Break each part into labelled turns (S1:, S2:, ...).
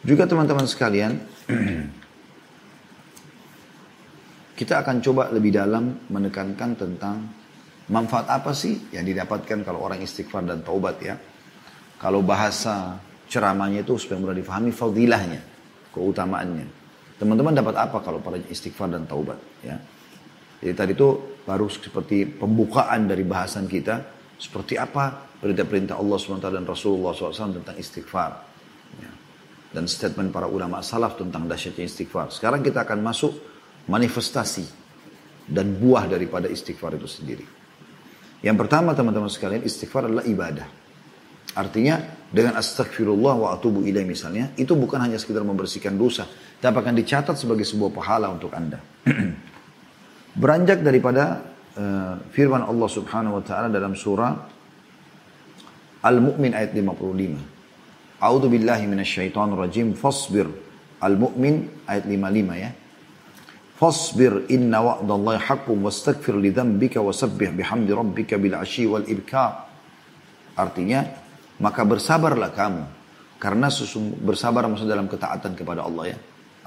S1: Juga teman-teman sekalian, kita akan coba lebih dalam menekankan tentang manfaat apa sih yang didapatkan kalau orang istighfar dan taubat ya. Kalau bahasa ceramahnya itu supaya mudah difahami fadilahnya, keutamaannya. Teman-teman dapat apa kalau pada istighfar dan taubat ya. Jadi tadi itu baru seperti pembukaan dari bahasan kita, seperti apa perintah-perintah Allah SWT dan Rasulullah SAW tentang istighfar. Dan statement para ulama salaf tentang dahsyatnya istighfar. Sekarang kita akan masuk manifestasi dan buah daripada istighfar itu sendiri. Yang pertama teman-teman sekalian, istighfar adalah ibadah. Artinya dengan astagfirullah wa atubu ilaih misalnya, itu bukan hanya sekedar membersihkan dosa, tapi akan dicatat sebagai sebuah pahala untuk Anda. Beranjak daripada uh, firman Allah Subhanahu wa taala dalam surah Al-Mu'min ayat 55. A'udzu billahi minasyaitonir rajim. Fasbir. Al-Mu'min ayat 55 ya. Fasbir inna wa'dallahi haqqun wastaghfir li dhanbika wasabbih bihamdi rabbika bil ashi wal ibkar. Artinya, maka bersabarlah kamu. Karena bersabar maksud dalam ketaatan kepada Allah ya.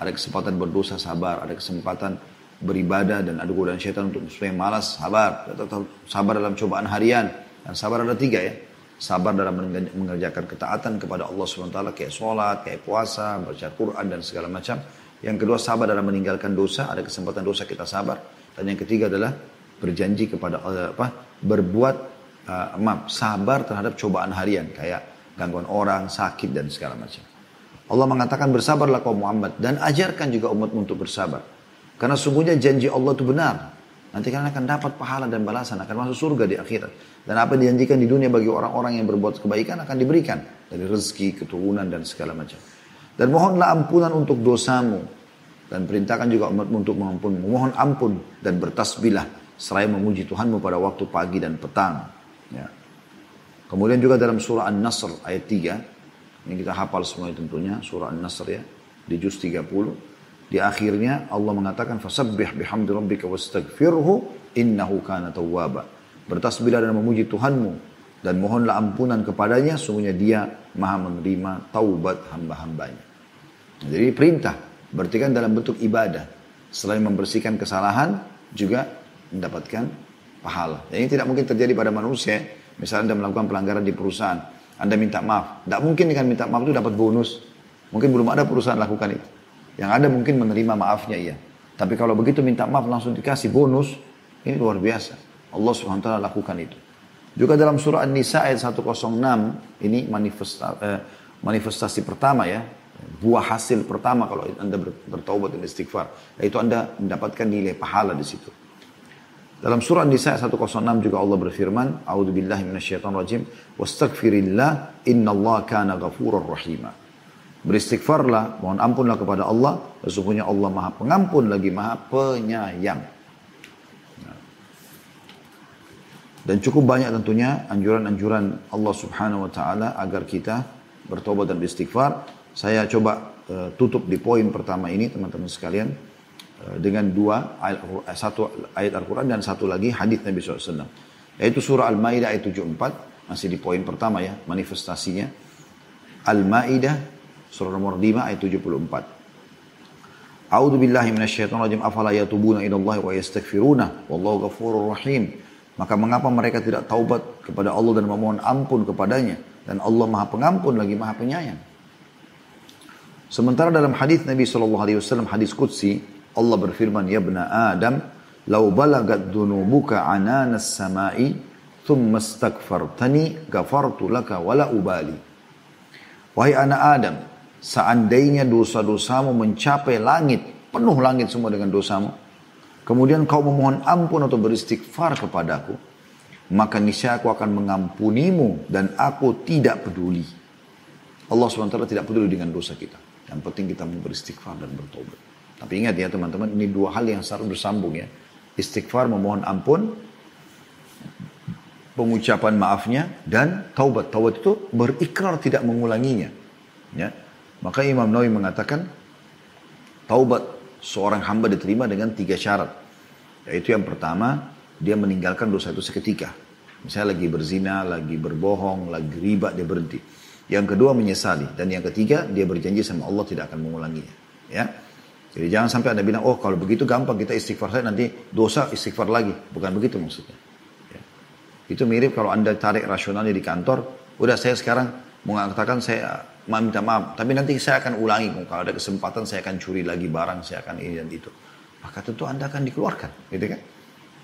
S1: Ada kesempatan berdosa sabar, ada kesempatan beribadah dan ada godaan syaitan untuk supaya malas, sabar. Sabar dalam cobaan harian. Dan sabar ada tiga ya. Sabar dalam mengerjakan ketaatan kepada Allah SWT kayak sholat, kayak puasa, baca Quran dan segala macam. Yang kedua sabar dalam meninggalkan dosa, ada kesempatan dosa kita sabar. Dan yang ketiga adalah berjanji kepada apa? Berbuat uh, maaf, sabar terhadap cobaan harian kayak gangguan orang, sakit dan segala macam. Allah mengatakan bersabarlah kaum Muhammad dan ajarkan juga umat untuk bersabar. Karena sungguhnya janji Allah itu benar. Nanti kalian akan dapat pahala dan balasan, akan masuk surga di akhirat. Dan apa yang dijanjikan di dunia bagi orang-orang yang berbuat kebaikan akan diberikan. Dari rezeki, keturunan, dan segala macam. Dan mohonlah ampunan untuk dosamu. Dan perintahkan juga umat untuk mengampun. Mohon ampun dan bertasbihlah. Seraya memuji Tuhanmu pada waktu pagi dan petang. Ya. Kemudian juga dalam surah An-Nasr ayat 3. Ini kita hafal semua tentunya. Surah An-Nasr ya. Di juz 30. Di akhirnya Allah mengatakan fasabbih bihamdi rabbika wastaghfirhu innahu kana tawwaba. Bertasbihlah dan memuji Tuhanmu dan mohonlah ampunan kepadanya sungguhnya dia maha menerima taubat hamba-hambanya. Jadi perintah, berarti kan dalam bentuk ibadah. Selain membersihkan kesalahan, juga mendapatkan pahala. Dan ini tidak mungkin terjadi pada manusia. Misalnya Anda melakukan pelanggaran di perusahaan, Anda minta maaf. Tidak mungkin dengan minta maaf itu dapat bonus. Mungkin belum ada perusahaan lakukan itu. Yang ada mungkin menerima maafnya iya. Tapi kalau begitu minta maaf langsung dikasih bonus, ini luar biasa. Allah SWT lakukan itu. Juga dalam surah An-Nisa ayat 106, ini manifestasi, eh, manifestasi pertama ya, buah hasil pertama kalau Anda bertaubat dan istighfar, yaitu Anda mendapatkan nilai pahala di situ. Dalam surah An-Nisa ayat 106 juga Allah berfirman, A'udzubillahi minasyaitonirrajim, "Wastaghfirillah innallaha kana ghafurur rahima." Beristighfarlah, mohon ampunlah kepada Allah, sesungguhnya Allah Maha Pengampun lagi Maha Penyayang. Dan cukup banyak tentunya anjuran-anjuran Allah Subhanahu wa taala agar kita bertobat dan beristighfar. Saya coba uh, tutup di poin pertama ini teman-teman sekalian uh, dengan dua ayat, satu ayat Al-Qur'an dan satu lagi hadis Nabi SAW. Yaitu surah Al-Maidah ayat 74 masih di poin pertama ya manifestasinya. Al-Maidah surah nomor 5 ayat 74. A'udzu billahi minasyaitonir rajim afala yatubuna ila Allah wa yastaghfiruna wallahu ghafurur rahim. Maka mengapa mereka tidak taubat kepada Allah dan memohon ampun kepadanya? Dan Allah maha pengampun lagi maha penyayang. Sementara dalam hadis Nabi SAW, hadis Qudsi, Allah berfirman, Ya bena Adam, Lau balagat dunubuka ananas samai, thumma stakfartani, gafartu laka wala ubali. Wahai anak Adam, seandainya dosa-dosamu mencapai langit, penuh langit semua dengan dosamu, kemudian kau memohon ampun atau beristighfar kepadaku, maka niscaya aku akan mengampunimu dan aku tidak peduli. Allah SWT tidak peduli dengan dosa kita. Yang penting kita mau beristighfar dan bertobat. Tapi ingat ya teman-teman, ini dua hal yang selalu bersambung ya. Istighfar memohon ampun, pengucapan maafnya, dan taubat. Taubat itu berikrar tidak mengulanginya. Ya. Maka Imam Nawawi mengatakan, taubat seorang hamba diterima dengan tiga syarat. Yaitu yang pertama, dia meninggalkan dosa itu seketika. Misalnya lagi berzina, lagi berbohong, lagi riba, dia berhenti. Yang kedua menyesali. Dan yang ketiga dia berjanji sama Allah tidak akan mengulanginya. Ya. Jadi jangan sampai anda bilang, oh kalau begitu gampang kita istighfar saya nanti dosa istighfar lagi. Bukan begitu maksudnya. Ya. Itu mirip kalau anda tarik rasionalnya di kantor, udah saya sekarang mengatakan saya minta maaf, tapi nanti saya akan ulangi. Kalau ada kesempatan saya akan curi lagi barang, saya akan ini dan itu. Maka tentu anda akan dikeluarkan, gitu kan?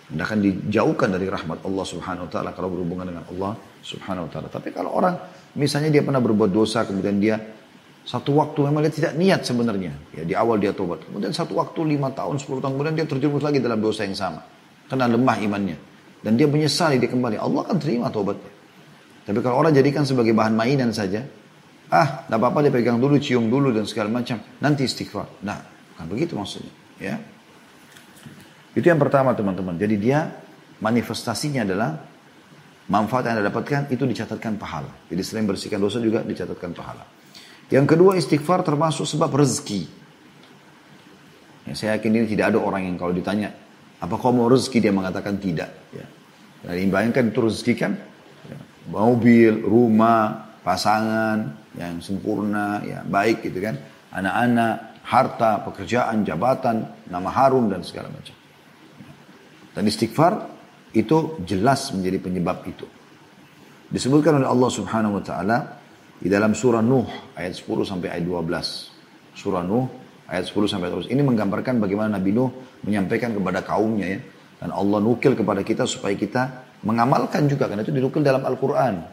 S1: Anda akan dijauhkan dari rahmat Allah subhanahu wa ta'ala kalau berhubungan dengan Allah subhanahu wa ta'ala. Tapi kalau orang misalnya dia pernah berbuat dosa kemudian dia satu waktu memang dia tidak niat sebenarnya. Ya di awal dia tobat. Kemudian satu waktu lima tahun, sepuluh tahun kemudian dia terjerumus lagi dalam dosa yang sama. Karena lemah imannya. Dan dia menyesali dia kembali. Allah akan terima tobatnya. Tapi kalau orang jadikan sebagai bahan mainan saja. Ah, tidak apa-apa dia pegang dulu, cium dulu dan segala macam. Nanti istighfar. Nah, bukan begitu maksudnya. Ya. Itu yang pertama teman-teman. Jadi dia manifestasinya adalah manfaat yang anda dapatkan itu dicatatkan pahala. Jadi selain bersihkan dosa juga dicatatkan pahala. Yang kedua istighfar termasuk sebab rezeki. Ya, saya yakin ini tidak ada orang yang kalau ditanya, apa kau mau rezeki dia mengatakan tidak. Ya. Dan bayangkan itu rezeki kan, mobil, rumah, pasangan yang sempurna, ya baik gitu kan, anak-anak, harta, pekerjaan, jabatan, nama harum dan segala macam. Dan istighfar itu jelas menjadi penyebab itu. Disebutkan oleh Allah Subhanahu wa taala di dalam surah Nuh ayat 10 sampai ayat 12. Surah Nuh ayat 10 sampai terus. Ini menggambarkan bagaimana Nabi Nuh menyampaikan kepada kaumnya ya. Dan Allah nukil kepada kita supaya kita Mengamalkan juga karena itu dinukil dalam Al-Qur'an.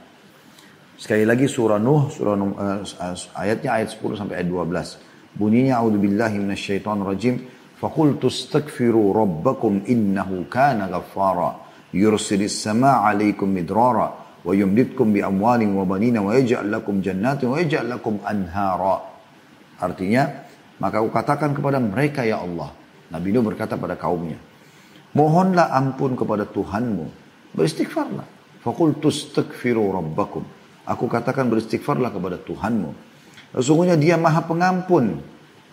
S1: Sekali lagi surah Nuh, surah Nuh, eh, uh, ayatnya ayat 10 sampai ayat 12. Bunyinya a'udzubillahi minasyaitonirrajim faqultu astaghfiru rabbakum innahu kana ghaffara yursilis samaa 'alaikum midrara wa yumditkum bi amwalin wa banina wa yaj'al lakum jannatin wa yaj'al lakum anhara. Artinya, maka aku katakan kepada mereka ya Allah. Nabi Nuh berkata pada kaumnya, Mohonlah ampun kepada Tuhanmu beristighfarlah faqultu astaghfiru rabbakum aku katakan beristighfarlah kepada Tuhanmu sesungguhnya dia maha pengampun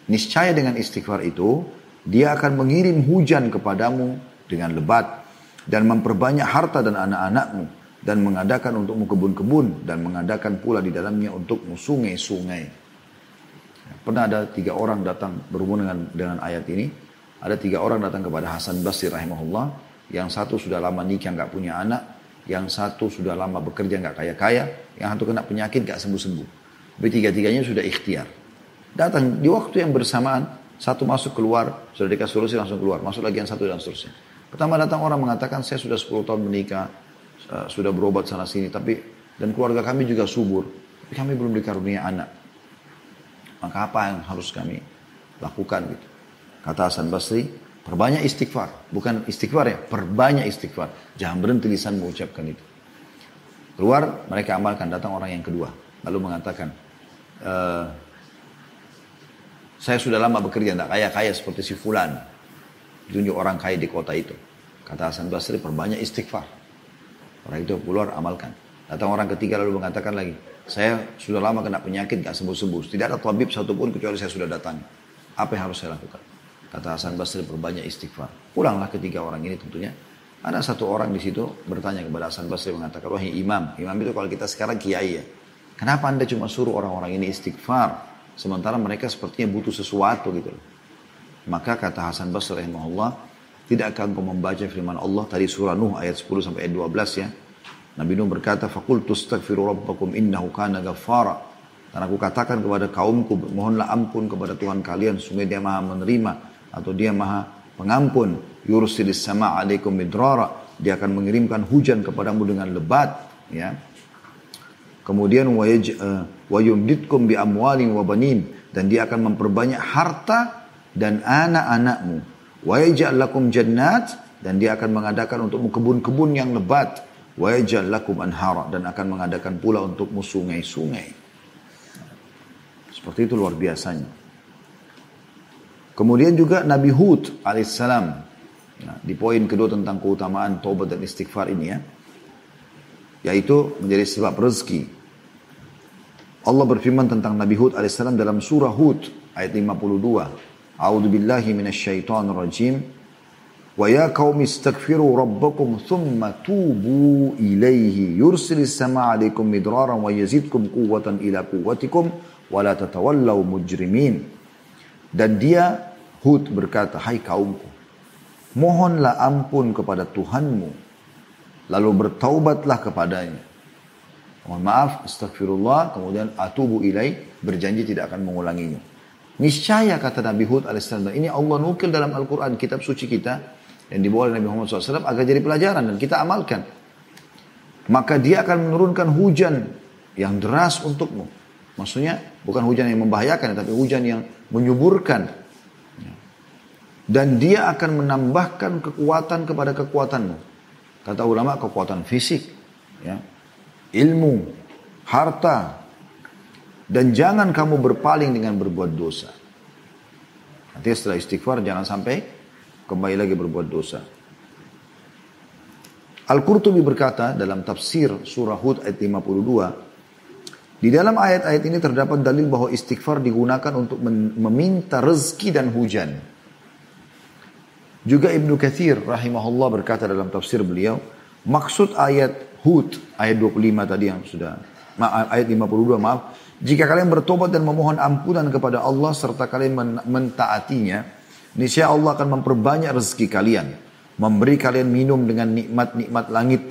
S1: niscaya dengan istighfar itu dia akan mengirim hujan kepadamu dengan lebat dan memperbanyak harta dan anak-anakmu dan mengadakan untukmu kebun-kebun dan mengadakan pula di dalamnya untukmu sungai-sungai. Pernah ada tiga orang datang berhubungan dengan, dengan ayat ini. Ada tiga orang datang kepada Hasan Basri rahimahullah. Yang satu sudah lama nikah nggak punya anak. Yang satu sudah lama bekerja nggak kaya-kaya. Yang satu kena penyakit nggak sembuh-sembuh. Tiga-tiganya sudah ikhtiar. Datang di waktu yang bersamaan satu masuk keluar, sudah dikasih solusi langsung keluar. Masuk lagi yang satu dan seterusnya. Pertama datang orang mengatakan saya sudah 10 tahun menikah, eh, sudah berobat sana sini, tapi dan keluarga kami juga subur, tapi kami belum dikarunia anak. Maka apa yang harus kami lakukan gitu? Kata Hasan Basri, perbanyak istighfar. Bukan istighfar ya, perbanyak istighfar. Jangan berhenti lisan mengucapkan itu. Keluar, mereka amalkan. Datang orang yang kedua. Lalu mengatakan, e, saya sudah lama bekerja, tidak kaya-kaya seperti si Fulan. Tunjuk orang kaya di kota itu. Kata Hasan Basri, perbanyak istighfar. Orang itu keluar, amalkan. Datang orang ketiga lalu mengatakan lagi, saya sudah lama kena penyakit, gak sembuh-sembuh. Tidak ada tabib satupun kecuali saya sudah datang. Apa yang harus saya lakukan? Kata Hasan Basri, perbanyak istighfar. Pulanglah ketiga orang ini tentunya. Ada satu orang di situ bertanya kepada Hasan Basri mengatakan, wahai imam. Imam itu kalau kita sekarang kiai ya. Kenapa anda cuma suruh orang-orang ini istighfar? Sementara mereka sepertinya butuh sesuatu gitu Maka kata Hasan Basri rahimahullah, tidak akan kau membaca firman Allah tadi surah Nuh ayat 10 sampai ayat 12 ya. Nabi Nuh berkata, "Faqultu astaghfiru rabbakum innahu kana ghaffara." Dan aku katakan kepada kaumku, mohonlah ampun kepada Tuhan kalian, sungguh dia maha menerima atau dia maha pengampun. Yursilis sama alaikum midrara. Dia akan mengirimkan hujan kepadamu dengan lebat. Ya, Kemudian eh, wa yumditkum bi amwalin wa banin dan dia akan memperbanyak harta dan anak-anakmu. Wa yaj'al lakum jannat dan dia akan mengadakan untukmu kebun-kebun yang lebat. Wa yaj'al lakum anhara dan akan mengadakan pula untukmu sungai-sungai. Seperti itu luar biasanya. Kemudian juga Nabi Hud alaihissalam. Nah, di poin kedua tentang keutamaan taubat dan istighfar ini ya yaitu menjadi sebab rezeki. Allah berfirman tentang Nabi Hud alaihissalam dalam surah Hud ayat 52. A'udzu billahi minasyaitonir rajim. Wa ya rabbakum thumma tubu ilaihi yursilis sama alaikum midraran wa yazidkum quwwatan ila quwwatikum wa la tatawallaw mujrimin. Dan dia Hud berkata, hai kaumku, mohonlah ampun kepada Tuhanmu, lalu bertaubatlah kepadanya. Mohon maaf, astagfirullah, kemudian atubu ilai, berjanji tidak akan mengulanginya. Niscaya kata Nabi Hud alaihissalam, ini Allah nukil dalam Al-Quran, kitab suci kita, yang dibawa oleh Nabi Muhammad SAW agar jadi pelajaran dan kita amalkan. Maka dia akan menurunkan hujan yang deras untukmu. Maksudnya bukan hujan yang membahayakan, tapi hujan yang menyuburkan. Dan dia akan menambahkan kekuatan kepada kekuatanmu. Kata ulama kekuatan fisik, ya, ilmu, harta, dan jangan kamu berpaling dengan berbuat dosa. Nanti setelah istighfar jangan sampai kembali lagi berbuat dosa. Al-Qurtubi berkata dalam tafsir surah Hud ayat 52, di dalam ayat-ayat ini terdapat dalil bahwa istighfar digunakan untuk meminta rezeki dan hujan. Juga Ibnu Kathir rahimahullah berkata dalam tafsir beliau, maksud ayat Hud ayat 25 tadi yang sudah ayat 52 maaf, jika kalian bertobat dan memohon ampunan kepada Allah serta kalian mentaatinya, Niscaya Allah akan memperbanyak rezeki kalian. Memberi kalian minum dengan nikmat-nikmat langit.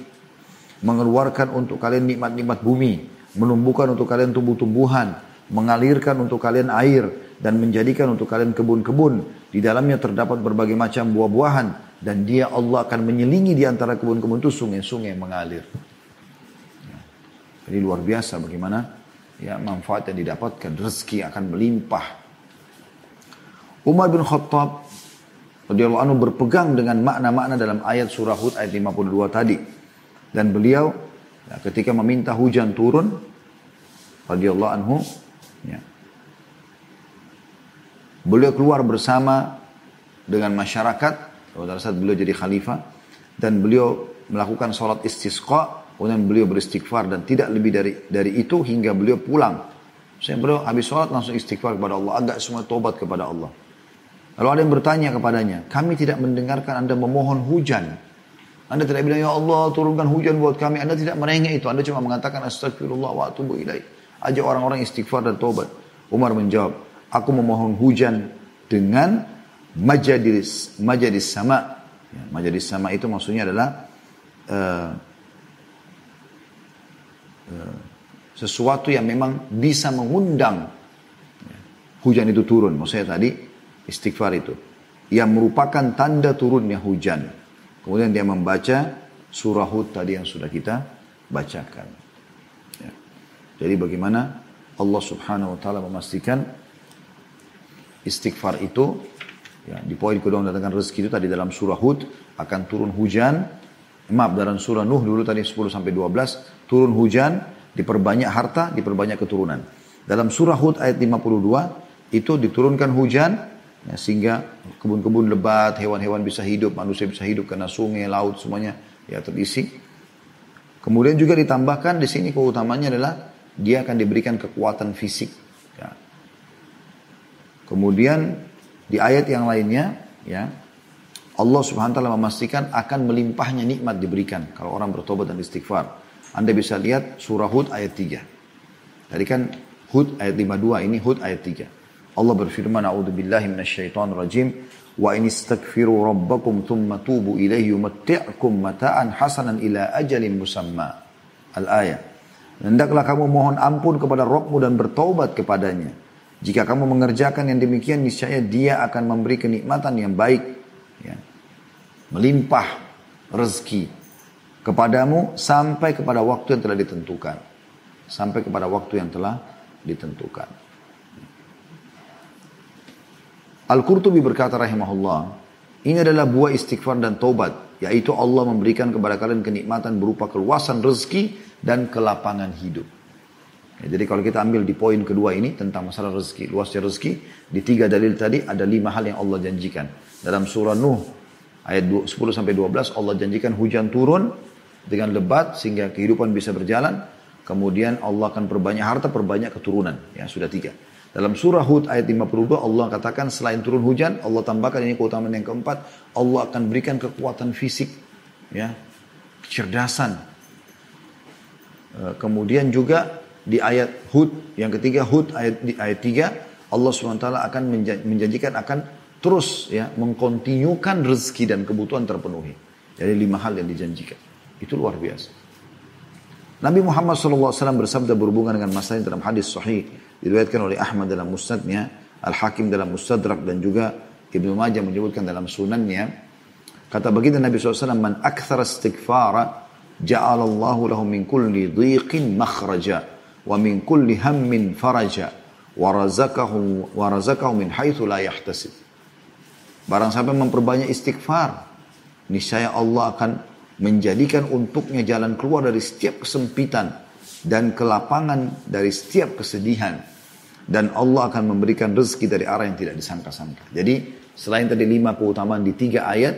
S1: Mengeluarkan untuk kalian nikmat-nikmat bumi. Menumbuhkan untuk kalian tumbuh-tumbuhan. Mengalirkan untuk kalian air. Dan menjadikan untuk kalian kebun-kebun. Di dalamnya terdapat berbagai macam buah-buahan. Dan dia Allah akan menyelingi di antara kebun-kebun itu sungai-sungai mengalir. Jadi luar biasa bagaimana ya manfaat yang didapatkan. Rezeki akan melimpah Umar bin Khattab radhiyallahu anhu berpegang dengan makna-makna dalam ayat surah Hud ayat 52 tadi. Dan beliau ya, ketika meminta hujan turun radhiyallahu anhu ya, beliau keluar bersama dengan masyarakat pada saat beliau jadi khalifah dan beliau melakukan sholat istisqa kemudian beliau beristighfar dan tidak lebih dari dari itu hingga beliau pulang. Saya beliau habis sholat langsung istighfar kepada Allah, agak semua tobat kepada Allah. Lalu ada yang bertanya kepadanya, kami tidak mendengarkan Anda memohon hujan. Anda tidak bilang, ya Allah turunkan hujan buat kami. Anda tidak merengek itu. Anda cuma mengatakan astagfirullah wa atubu ilaih. Orang-orang istighfar dan tobat. Umar menjawab, aku memohon hujan dengan majadis, majadis sama. Ya, majadis sama itu maksudnya adalah uh, uh, sesuatu yang memang bisa mengundang ya, hujan itu turun. Maksudnya tadi Istighfar itu. Yang merupakan tanda turunnya hujan. Kemudian dia membaca surah Hud tadi yang sudah kita bacakan. Ya. Jadi bagaimana Allah subhanahu wa ta'ala memastikan istighfar itu ya, di poin kedua mendatangkan rezeki itu tadi dalam surah Hud akan turun hujan maaf dalam surah Nuh dulu tadi 10 sampai 12 turun hujan diperbanyak harta diperbanyak keturunan dalam surah Hud ayat 52 itu diturunkan hujan Ya, sehingga kebun-kebun lebat, hewan-hewan bisa hidup, manusia bisa hidup karena sungai, laut semuanya ya terisi. Kemudian juga ditambahkan di sini keutamanya adalah dia akan diberikan kekuatan fisik. Ya. Kemudian di ayat yang lainnya, ya Allah subhanahu wa ta'ala memastikan akan melimpahnya nikmat diberikan kalau orang bertobat dan istighfar. Anda bisa lihat surah Hud ayat 3. Tadi kan Hud ayat 52, ini Hud ayat 3. Allah berfirman, "A'udzubillahi minasyaitonir rajim." Wa in istaghfiru rabbakum thumma tubu ilaihi yumatti'kum mata'an hasanan ila ajalin musamma. Al-ayah. Hendaklah kamu mohon ampun kepada Rabbmu dan bertaubat kepadanya. Jika kamu mengerjakan yang demikian, niscaya dia akan memberi kenikmatan yang baik. Ya. Melimpah rezeki kepadamu sampai kepada waktu yang telah ditentukan. Sampai kepada waktu yang telah ditentukan. Al-Qurtubi berkata rahimahullah, ini adalah buah istighfar dan taubat, yaitu Allah memberikan kepada kalian kenikmatan berupa keluasan rezeki dan kelapangan hidup. Ya, jadi kalau kita ambil di poin kedua ini tentang masalah rezeki, luasnya rezeki, di tiga dalil tadi ada lima hal yang Allah janjikan. Dalam surah Nuh ayat 10 sampai 12 Allah janjikan hujan turun dengan lebat sehingga kehidupan bisa berjalan. Kemudian Allah akan perbanyak harta, perbanyak keturunan. Ya sudah tiga. Dalam surah Hud ayat 52 Allah katakan selain turun hujan Allah tambahkan ini keutamaan yang keempat Allah akan berikan kekuatan fisik ya kecerdasan eh, kemudian juga di ayat Hud yang ketiga Hud ayat di ayat 3 Allah SWT akan menjanjikan akan terus ya mengkontinyukan rezeki dan kebutuhan terpenuhi. Jadi lima hal yang dijanjikan. Itu luar biasa. Nabi Muhammad SAW bersabda berhubungan dengan masalah dalam hadis sahih diriwayatkan oleh Ahmad dalam musnadnya, Al-Hakim dalam mustadrak dan juga Ibnu Majah menyebutkan dalam sunannya. Kata baginda Nabi SAW, Man akthar istighfara ja'alallahu lahu min kulli dhiqin makhraja wa min kulli hammin faraja wa razaqahu wa razaqahu min haitsu la yahtasib. Barang siapa memperbanyak istighfar, niscaya Allah akan menjadikan untuknya jalan keluar dari setiap kesempitan dan kelapangan dari setiap kesedihan dan Allah akan memberikan rezeki dari arah yang tidak disangka-sangka. Jadi selain tadi lima keutamaan di tiga ayat,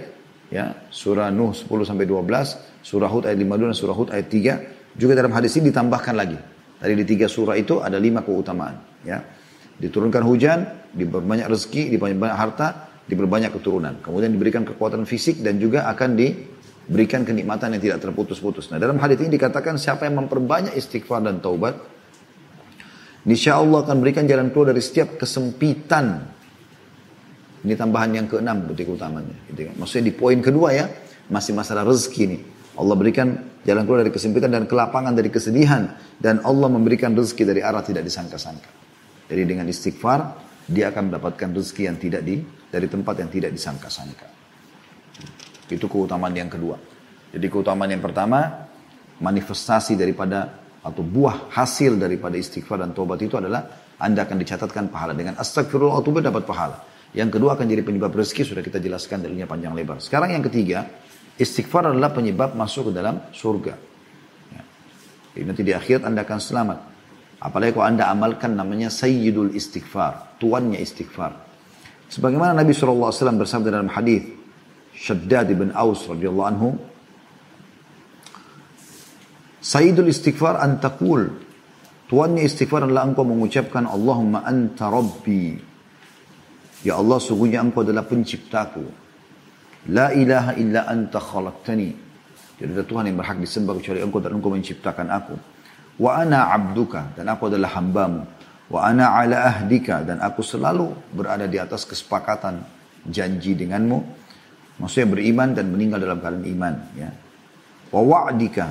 S1: ya surah Nuh 10 sampai 12, surah Hud ayat 52 dan surah Hud ayat 3, juga dalam hadis ini ditambahkan lagi. Tadi di tiga surah itu ada lima keutamaan. Ya, diturunkan hujan, diperbanyak rezeki, diperbanyak harta, diperbanyak keturunan. Kemudian diberikan kekuatan fisik dan juga akan diberikan kenikmatan yang tidak terputus-putus. Nah dalam hadis ini dikatakan siapa yang memperbanyak istighfar dan taubat, Insya Allah akan berikan jalan keluar dari setiap kesempitan. Ini tambahan yang keenam berarti utamanya. Gitu kan. Maksudnya di poin kedua ya, masih masalah rezeki ini. Allah berikan jalan keluar dari kesempitan dan kelapangan dari kesedihan. Dan Allah memberikan rezeki dari arah tidak disangka-sangka. Jadi dengan istighfar, dia akan mendapatkan rezeki yang tidak di dari tempat yang tidak disangka-sangka. Itu keutamaan yang kedua. Jadi keutamaan yang pertama, manifestasi daripada atau buah hasil daripada istighfar dan tobat itu adalah Anda akan dicatatkan pahala. Dengan astagfirullah atau dapat pahala. Yang kedua akan jadi penyebab rezeki, sudah kita jelaskan dalilnya panjang lebar. Sekarang yang ketiga, istighfar adalah penyebab masuk ke dalam surga. Ya. Jadi nanti di akhirat Anda akan selamat. Apalagi kalau Anda amalkan namanya sayyidul istighfar, tuannya istighfar. Sebagaimana Nabi SAW bersabda dalam hadis Shaddad bin Aus radhiyallahu anhu, Sayyidul istighfar antakul. Tuannya istighfar adalah engkau mengucapkan Allahumma anta rabbi. Ya Allah sungguhnya engkau adalah penciptaku. La ilaha illa anta khalaqtani. Jadi ada Tuhan yang berhak disembah kecuali engkau dan engkau menciptakan aku. Wa ana abduka dan aku adalah hambamu. Wa ana ala ahdika dan aku selalu berada di atas kesepakatan janji denganmu. Maksudnya beriman dan meninggal dalam keadaan iman. Ya. Wa wa'dika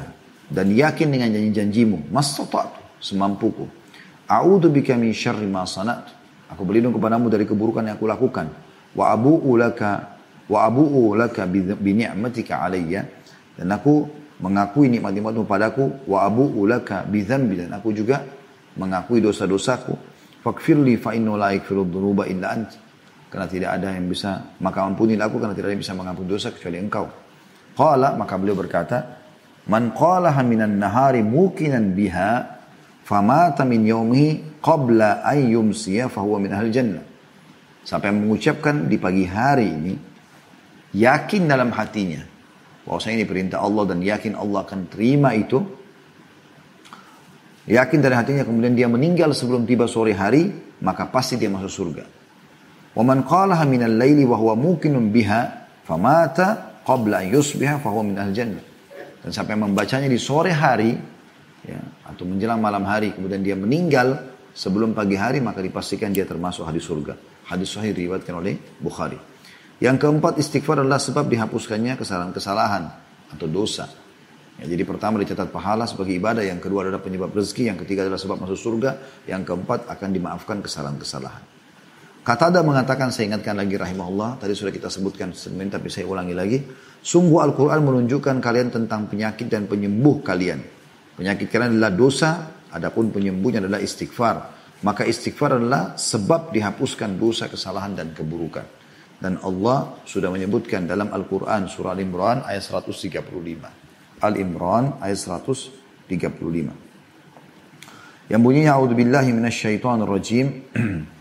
S1: dan yakin dengan janji-janjimu. Mastata'tu semampuku. A'udzu bika min syarri ma sanat aku berlindung kepadamu dari keburukan yang aku lakukan. Wa abu'u laka wa abu'u laka bi ni'matika alayya. Dan aku mengakui nikmat-nikmatmu padaku. Wa abu'u laka bi dzambi. Dan aku juga mengakui dosa-dosaku. Fakfirli fa innahu la yaghfiru dzunuba illa ant karena tidak ada yang bisa maka ampunilah aku karena tidak ada yang bisa mengampuni dosa kecuali engkau qala maka beliau berkata Man qalaha minan nahari mukinan biha famata min yaumihi qabla an yumsiya fahuwa min ahli jannah. Sampai mengucapkan di pagi hari ini yakin dalam hatinya bahwa saya ini perintah Allah dan yakin Allah akan terima itu. Yakin dari hatinya kemudian dia meninggal sebelum tiba sore hari, maka pasti dia masuk surga. Wa man qalaha minal laili wa huwa mukinun biha famata qabla an yusbiha fahuwa min. Dan sampai membacanya di sore hari, ya, atau menjelang malam hari, kemudian dia meninggal sebelum pagi hari, maka dipastikan dia termasuk hadis surga. Hadis sahih diriwayatkan oleh Bukhari. Yang keempat istighfar adalah sebab dihapuskannya kesalahan-kesalahan atau dosa. Ya, jadi pertama dicatat pahala sebagai ibadah, yang kedua adalah penyebab rezeki, yang ketiga adalah sebab masuk surga, yang keempat akan dimaafkan kesalahan-kesalahan. Katada mengatakan, saya ingatkan lagi rahimahullah, tadi sudah kita sebutkan sebentar tapi saya ulangi lagi. Sungguh Al-Quran menunjukkan kalian tentang penyakit dan penyembuh kalian. Penyakit kalian adalah dosa, adapun penyembuhnya adalah istighfar. Maka istighfar adalah sebab dihapuskan dosa, kesalahan dan keburukan. Dan Allah sudah menyebutkan dalam Al-Quran surah Al-Imran ayat 135. Al-Imran ayat 135. Yang bunyinya A'udzubillahi minasyaitonir rajim.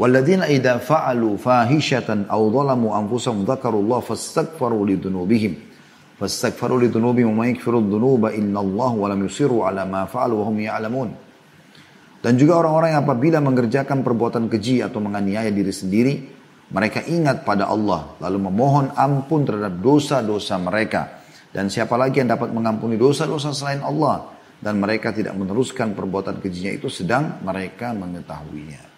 S1: والذين إذا فعلوا fahishatan أو ظلموا أنفسهم ذكروا الله فاستغفروا لذنوبهم فاستغفروا لذنوبهم وما dzunuba الذنوب wa الله ولم ala على ما فعلوا hum يعلمون Dan juga orang-orang yang apabila mengerjakan perbuatan keji atau menganiaya diri sendiri, mereka ingat pada Allah lalu memohon ampun terhadap dosa-dosa mereka. Dan siapa lagi yang dapat mengampuni dosa-dosa selain Allah? Dan mereka tidak meneruskan perbuatan kejinya itu sedang mereka mengetahuinya.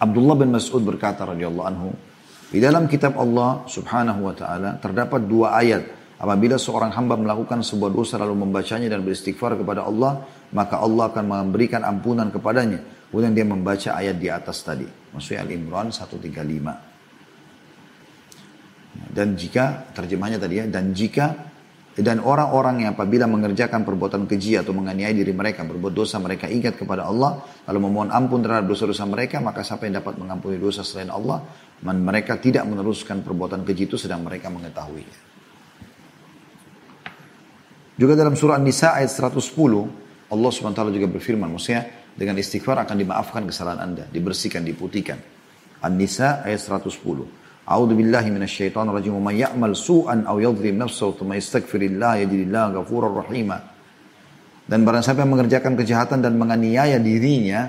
S1: Abdullah bin Mas'ud berkata radhiyallahu anhu, di dalam kitab Allah subhanahu wa ta'ala terdapat dua ayat Apabila seorang hamba melakukan sebuah dosa lalu membacanya dan beristighfar kepada Allah, maka Allah akan memberikan ampunan kepadanya. Kemudian dia membaca ayat di atas tadi. Maksudnya Al-Imran 135. Dan jika, terjemahnya tadi ya, dan jika dan orang-orang yang apabila mengerjakan perbuatan keji atau menganiaya diri mereka, berbuat dosa, mereka ingat kepada Allah, lalu memohon ampun terhadap dosa-dosa mereka, maka siapa yang dapat mengampuni dosa selain Allah, dan mereka tidak meneruskan perbuatan keji itu sedang mereka mengetahuinya. Juga dalam surah An-Nisa ayat 110, Allah SWT juga berfirman, maksudnya dengan istighfar akan dimaafkan kesalahan anda, dibersihkan, diputihkan. An-Nisa ayat 110. A'udzu billahi minasyaitonir rajim. Man ya'mal su'an aw yadhlim nafsahu thumma yastaghfirillah. Dan barang siapa yang mengerjakan kejahatan dan menganiaya dirinya,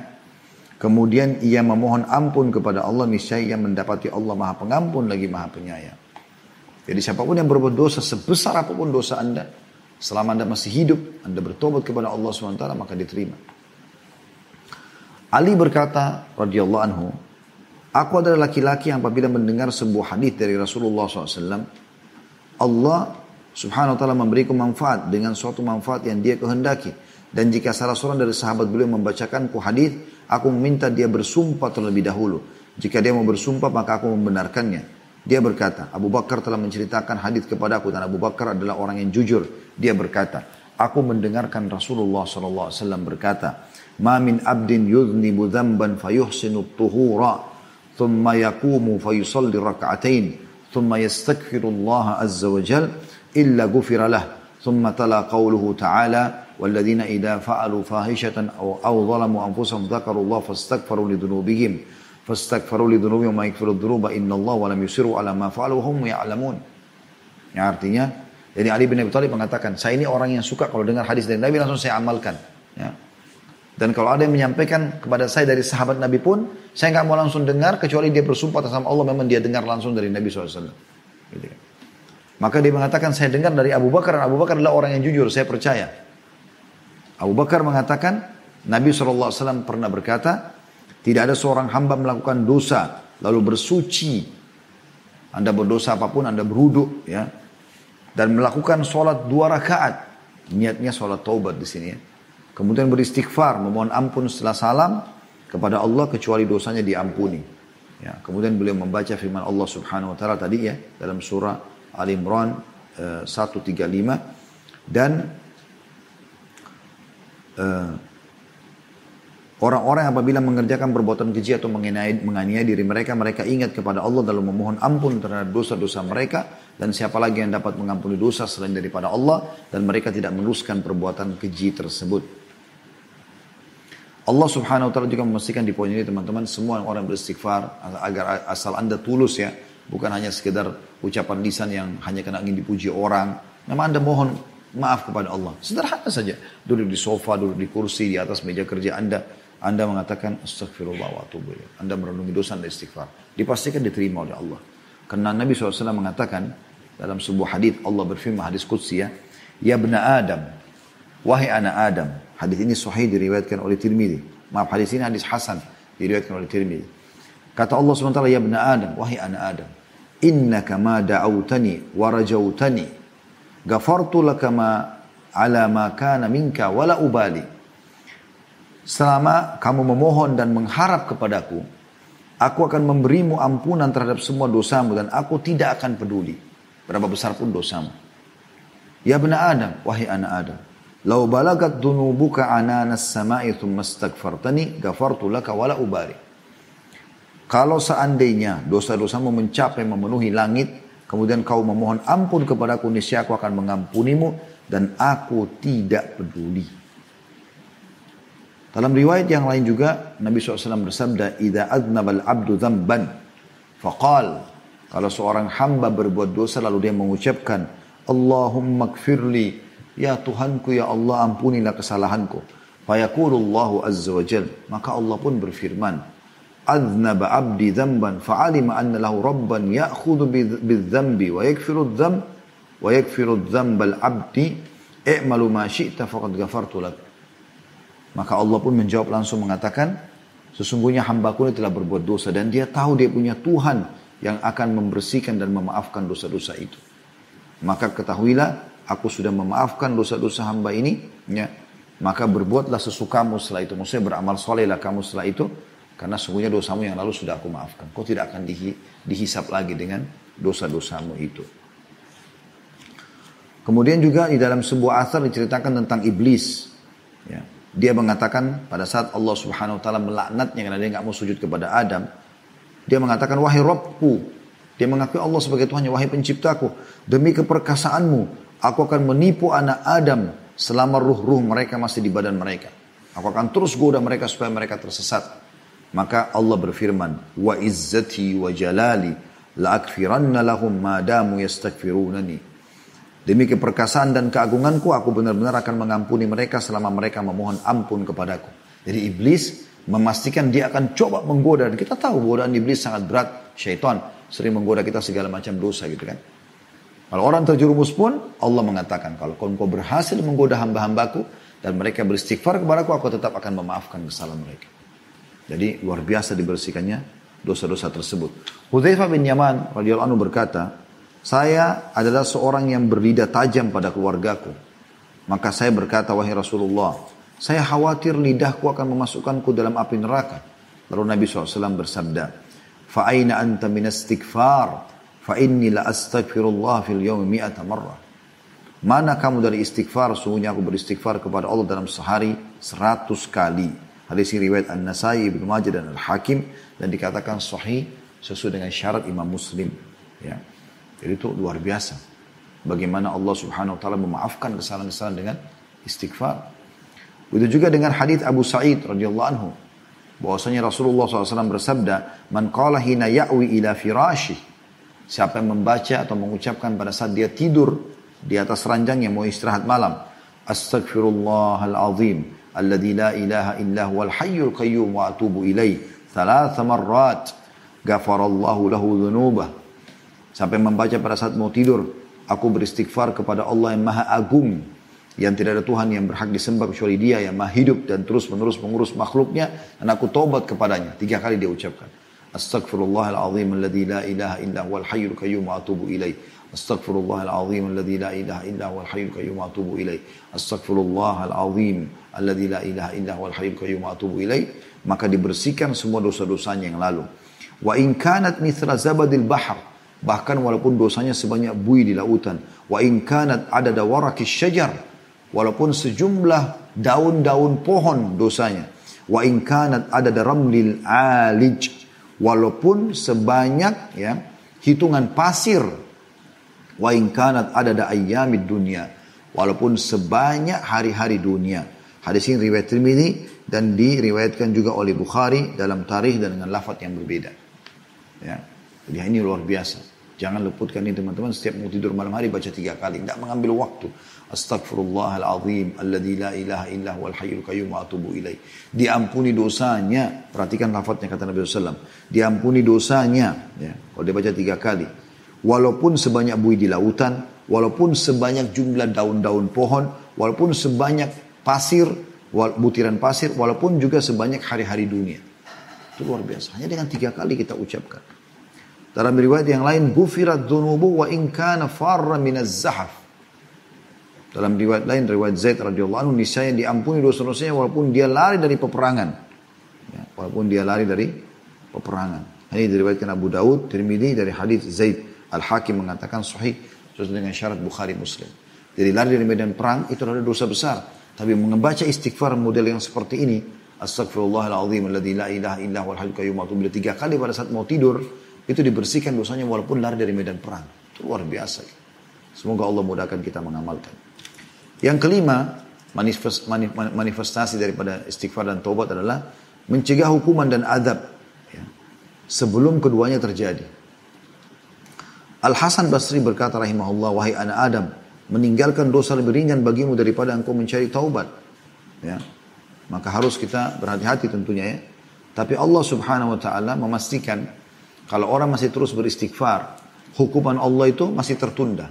S1: kemudian ia memohon ampun kepada Allah, niscaya ia mendapati Allah Maha Pengampun lagi Maha Penyayang. Jadi siapa pun yang berbuat dosa sebesar apa pun dosa Anda, selama Anda masih hidup, Anda bertobat kepada Allah SWT, maka diterima. Ali berkata, radhiyallahu anhu, Aku adalah laki-laki yang apabila mendengar sebuah hadis dari Rasulullah SAW, Allah subhanahu wa ta'ala memberiku manfaat dengan suatu manfaat yang dia kehendaki. Dan jika salah seorang dari sahabat beliau membacakanku hadis, aku meminta dia bersumpah terlebih dahulu. Jika dia mau bersumpah, maka aku membenarkannya. Dia berkata, Abu Bakar telah menceritakan hadis kepadaku dan Abu Bakar adalah orang yang jujur. Dia berkata, aku mendengarkan Rasulullah SAW berkata, Ma min abdin yudhnibu dhamban fayuhsinu tuhura ثم يقوم فيصلي ركعتين ثم يستغفر الله عز وجل إلا غفر له ثم تلا قوله تعالى والذين إذا فعلوا فاحشة أو, أو ظلموا أنفسهم ذكروا الله فاستغفروا لذنوبهم فاستغفروا لذنوبهم وما يغفر الذنوب إن الله ولم يسروا على ما فعلوا وهم يعلمون yang artinya jadi Ali bin Abi Thalib mengatakan saya ini orang yang suka kalau dengar hadis dari Nabi langsung saya amalkan ya. dan kalau ada yang menyampaikan kepada saya dari sahabat Nabi pun, saya nggak mau langsung dengar kecuali dia bersumpah atas nama Allah memang dia dengar langsung dari Nabi SAW. Gitu kan. Maka dia mengatakan saya dengar dari Abu Bakar. Abu Bakar adalah orang yang jujur, saya percaya. Abu Bakar mengatakan Nabi SAW pernah berkata, tidak ada seorang hamba melakukan dosa lalu bersuci. Anda berdosa apa pun, Anda beruduk ya. Dan melakukan sholat dua rakaat. Niatnya sholat taubat di sini ya Kemudian beristighfar, memohon ampun setelah salam kepada Allah kecuali dosanya diampuni. Ya, kemudian beliau membaca firman Allah Subhanahu wa taala tadi ya dalam surah Al Imran uh, 135 dan uh, Orang-orang apabila mengerjakan perbuatan keji atau menganiaya diri mereka, mereka ingat kepada Allah dalam memohon ampun terhadap dosa-dosa mereka. Dan siapa lagi yang dapat mengampuni dosa selain daripada Allah. Dan mereka tidak meneruskan perbuatan keji tersebut. Allah subhanahu wa ta'ala juga memastikan di poin ini teman-teman semua orang beristighfar agar asal anda tulus ya. Bukan hanya sekedar ucapan lisan yang hanya kena ingin dipuji orang. Memang anda mohon maaf kepada Allah. Sederhana saja. Duduk di sofa, duduk di kursi, di atas meja kerja anda. Anda mengatakan astagfirullah wa atubu Anda merenungi dosa dan istighfar. Dipastikan diterima oleh Allah. Karena Nabi SAW mengatakan dalam sebuah hadis Allah berfirman hadis qudsi ya. Ya bena Adam. Wahai anak Adam. Hadis ini sahih diriwayatkan oleh Tirmidzi. Maaf, hadis ini hadis hasan diriwayatkan oleh Tirmidzi. Kata Allah SWT, Ya bena Adam, wahai anak Adam. Innaka ma da'autani wa rajautani. Gafartu laka ma ala ma kana minka wala ubali. Selama kamu memohon dan mengharap kepadaku, aku akan memberimu ampunan terhadap semua dosamu dan aku tidak akan peduli. Berapa besar pun dosamu. Ya bena Adam, wahai anak Adam. Lau balagat dunubuka ananas sama'i thumma astaghfartani gafartu laka wala ubari. Kalau seandainya dosa-dosamu mencapai memenuhi langit, kemudian kau memohon ampun kepadaku, niscaya aku akan mengampunimu dan aku tidak peduli. Dalam riwayat yang lain juga Nabi SAW bersabda, "Idza adnabal abdu dzamban faqal" Kalau seorang hamba berbuat dosa lalu dia mengucapkan, "Allahumma kfirli Ya Tuhanku ya Allah ampunilah kesalahanku. Fayaqulullahu azza wa jal. Maka Allah pun berfirman. Adnaba abdi dhanban fa'alima anna lahu rabban ya'khudhu bidh-dhanbi wa yakfiru dhanb wa yakfiru dhanbal abdi i'malu ma syi'ta faqad ghafartu lak. Maka Allah pun menjawab langsung mengatakan, sesungguhnya hambaku ini telah berbuat dosa dan dia tahu dia punya Tuhan yang akan membersihkan dan memaafkan dosa-dosa itu. Maka ketahuilah aku sudah memaafkan dosa-dosa hamba ini, ya, maka berbuatlah sesukamu setelah itu. Maksudnya beramal solehlah kamu setelah itu, karena sungguhnya dosamu yang lalu sudah aku maafkan. Kau tidak akan dihi, dihisap lagi dengan dosa-dosamu itu. Kemudian juga di dalam sebuah asar diceritakan tentang iblis. Ya. Dia mengatakan pada saat Allah subhanahu wa ta'ala melaknatnya karena dia nggak mau sujud kepada Adam. Dia mengatakan, wahai Robku. Dia mengakui Allah sebagai Tuhannya, wahai penciptaku. Demi keperkasaanmu, aku akan menipu anak Adam selama ruh-ruh mereka masih di badan mereka. Aku akan terus goda mereka supaya mereka tersesat. Maka Allah berfirman, Wa izzati wa jalali la'akfiranna lahum madamu yastakfirunani. Demi keperkasaan dan keagunganku, aku benar-benar akan mengampuni mereka selama mereka memohon ampun kepadaku. Jadi iblis memastikan dia akan coba menggoda. Dan kita tahu godaan iblis sangat berat. Syaitan sering menggoda kita segala macam dosa gitu kan. Kalau orang terjerumus pun, Allah mengatakan, kalau kau berhasil menggoda hamba-hambaku, dan mereka beristighfar kepadaku, aku tetap akan memaafkan kesalahan mereka. Jadi luar biasa dibersihkannya dosa-dosa tersebut. Hudzaifah bin Yaman radhiyallahu anhu berkata, saya adalah seorang yang berlidah tajam pada keluargaku. Maka saya berkata, wahai Rasulullah, saya khawatir lidahku akan memasukkanku dalam api neraka. Lalu Nabi SAW bersabda, Fa'aina anta min istighfar fa inni la astaghfirullah fil yawmi mi'ata marrah. Mana kamu dari istighfar? Sungguhnya aku beristighfar kepada Allah dalam sehari seratus kali. Hadis ini riwayat An-Nasai, Ibnu Majah dan Al-Hakim dan dikatakan sahih sesuai dengan syarat Imam Muslim. Ya. Jadi itu luar biasa. Bagaimana Allah Subhanahu wa taala memaafkan kesalahan-kesalahan dengan istighfar. Begitu juga dengan hadis Abu Sa'id radhiyallahu anhu bahwasanya Rasulullah SAW bersabda, "Man qala hina ya'wi ila firashi Siapa yang membaca atau mengucapkan pada saat dia tidur di atas ranjang yang mau istirahat malam. Astaghfirullahalazim. Alladhi la ilaha illa huwal hayyul qayyum wa atubu ilaih. Thalatha marrat. Gafarallahu lahu dhunubah. Sampai membaca pada saat mau tidur. Aku beristighfar kepada Allah yang maha agung. Yang tidak ada Tuhan yang berhak disembah kecuali dia yang maha hidup dan terus menerus mengurus makhluknya. Dan aku tobat kepadanya. Tiga kali dia ucapkan. Astaghfirullah al-azim alladhi la ilaha illa huwal hayyul qayyum wa atubu ilaih. Astaghfirullah al-azim alladhi la ilaha illa huwal hayyul qayyum wa atubu ilaih. Astaghfirullah al-azim alladhi la ilaha illa huwal hayyul qayyum wa atubu ilaih. Maka dibersihkan semua dosa-dosanya yang lalu. Wa in kanat mithra zabadil bahar. Bahkan walaupun dosanya sebanyak bui di lautan. Wa in kanat adada warakis syajar. Walaupun sejumlah daun-daun pohon dosanya. Wa in kanat adada ramlil alij walaupun sebanyak ya hitungan pasir wa in kanat adada ayyamid dunia walaupun sebanyak hari-hari dunia hadis ini riwayat Tirmidzi dan diriwayatkan juga oleh Bukhari dalam tarikh dan dengan lafaz yang berbeda ya jadi ini luar biasa Jangan leputkan ini teman-teman. Setiap mau tidur malam hari baca tiga kali. Tidak mengambil waktu. Astaghfirullahaladzim. Alladhi la ilaha illa wal hayyul qayyum wa atubu ilaih. Diampuni dosanya. Perhatikan lafadznya kata Nabi SAW. Diampuni dosanya. Ya, kalau dia baca tiga kali. Walaupun sebanyak bui di lautan. Walaupun sebanyak jumlah daun-daun pohon. Walaupun sebanyak pasir. Butiran pasir. Walaupun juga sebanyak hari-hari dunia. Itu luar biasa. Hanya dengan tiga kali kita ucapkan. Dalam riwayat yang lain, gufirat dunubu wa in kana farra minaz zahaf. Dalam riwayat lain, riwayat Zaid radhiyallahu anhu, niscaya diampuni dosa-dosanya walaupun dia lari dari peperangan. Ya, walaupun dia lari dari peperangan. Ini diriwayatkan Abu Daud, Tirmidzi dari hadis Zaid Al-Hakim mengatakan sahih sesuai dengan syarat Bukhari Muslim. Jadi lari dari medan perang itu adalah dosa besar. Tapi membaca istighfar model yang seperti ini, Astagfirullahaladzim la ilaha illa qayyum bila tiga kali pada saat mau tidur, itu dibersihkan dosanya walaupun lari dari medan perang. Itu luar biasa. Semoga Allah mudahkan kita mengamalkan. Yang kelima, manifestasi daripada istighfar dan taubat adalah mencegah hukuman dan adab ya, sebelum keduanya terjadi. Al Hasan Basri berkata rahimahullah, wahai anak Adam, meninggalkan dosa lebih ringan bagimu daripada engkau mencari taubat. Ya. Maka harus kita berhati-hati tentunya ya. Tapi Allah subhanahu wa ta'ala memastikan kalau orang masih terus beristighfar, hukuman Allah itu masih tertunda.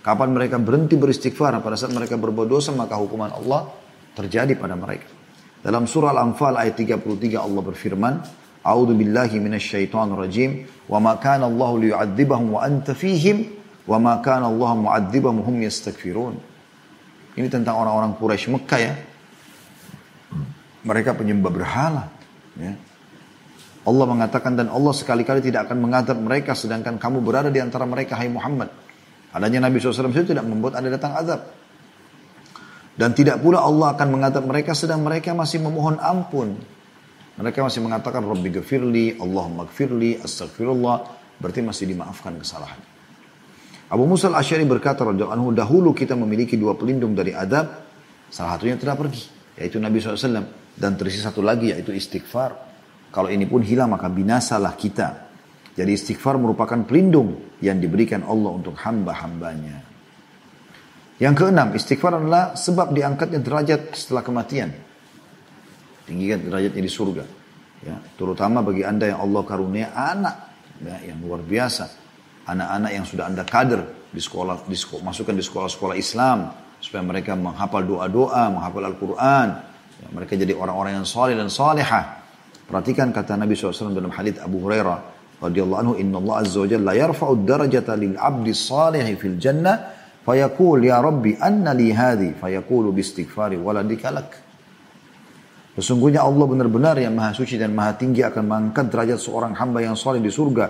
S1: Kapan mereka berhenti beristighfar, pada saat mereka berbuat dosa, maka hukuman Allah terjadi pada mereka. Dalam surah Al-Anfal ayat 33 Allah berfirman, A'udzu billahi minasyaitonir rajim, wa ma kana Allah liyu'adzibahum wa anta fihim, wa ma kana Allah mu'adzibahum hum yastaghfirun. Ini tentang orang-orang Quraisy Mekah ya. Mereka penyembah berhala, ya. Allah mengatakan dan Allah sekali-kali tidak akan mengadab mereka sedangkan kamu berada di antara mereka hai Muhammad. Adanya Nabi SAW itu tidak membuat ada datang azab. Dan tidak pula Allah akan mengadab mereka sedang mereka masih memohon ampun. Mereka masih mengatakan Rabbi gafirli, Allahumma gfirli, astagfirullah. Berarti masih dimaafkan kesalahan. Abu Musa al-Asyari berkata anhu dahulu kita memiliki dua pelindung dari adab. Salah satunya telah pergi. Yaitu Nabi SAW. Dan tersisa satu lagi yaitu istighfar. Kalau ini pun hilang maka binasalah kita. Jadi istighfar merupakan pelindung yang diberikan Allah untuk hamba-hambanya. Yang keenam, istighfar adalah sebab diangkatnya derajat setelah kematian. Tinggikan derajatnya di surga. Ya, terutama bagi anda yang Allah karunia anak ya, yang luar biasa. Anak-anak yang sudah anda kader di sekolah, di sekolah masukkan di sekolah-sekolah Islam supaya mereka menghafal doa-doa, menghafal Al-Quran. Ya, mereka jadi orang-orang yang soleh dan solehah. Perhatikan kata Nabi SAW dalam hadits Abu Hurairah radhiyallahu anhu, Inna Allah azza wa yarfa'u darajata lil abdi salihi fil jannah fayaqul ya Rabbi anna li hadhi fayaqulu bistighfari waladika lak." Sesungguhnya Allah benar-benar yang maha suci dan maha tinggi akan mengangkat derajat seorang hamba yang soleh di surga.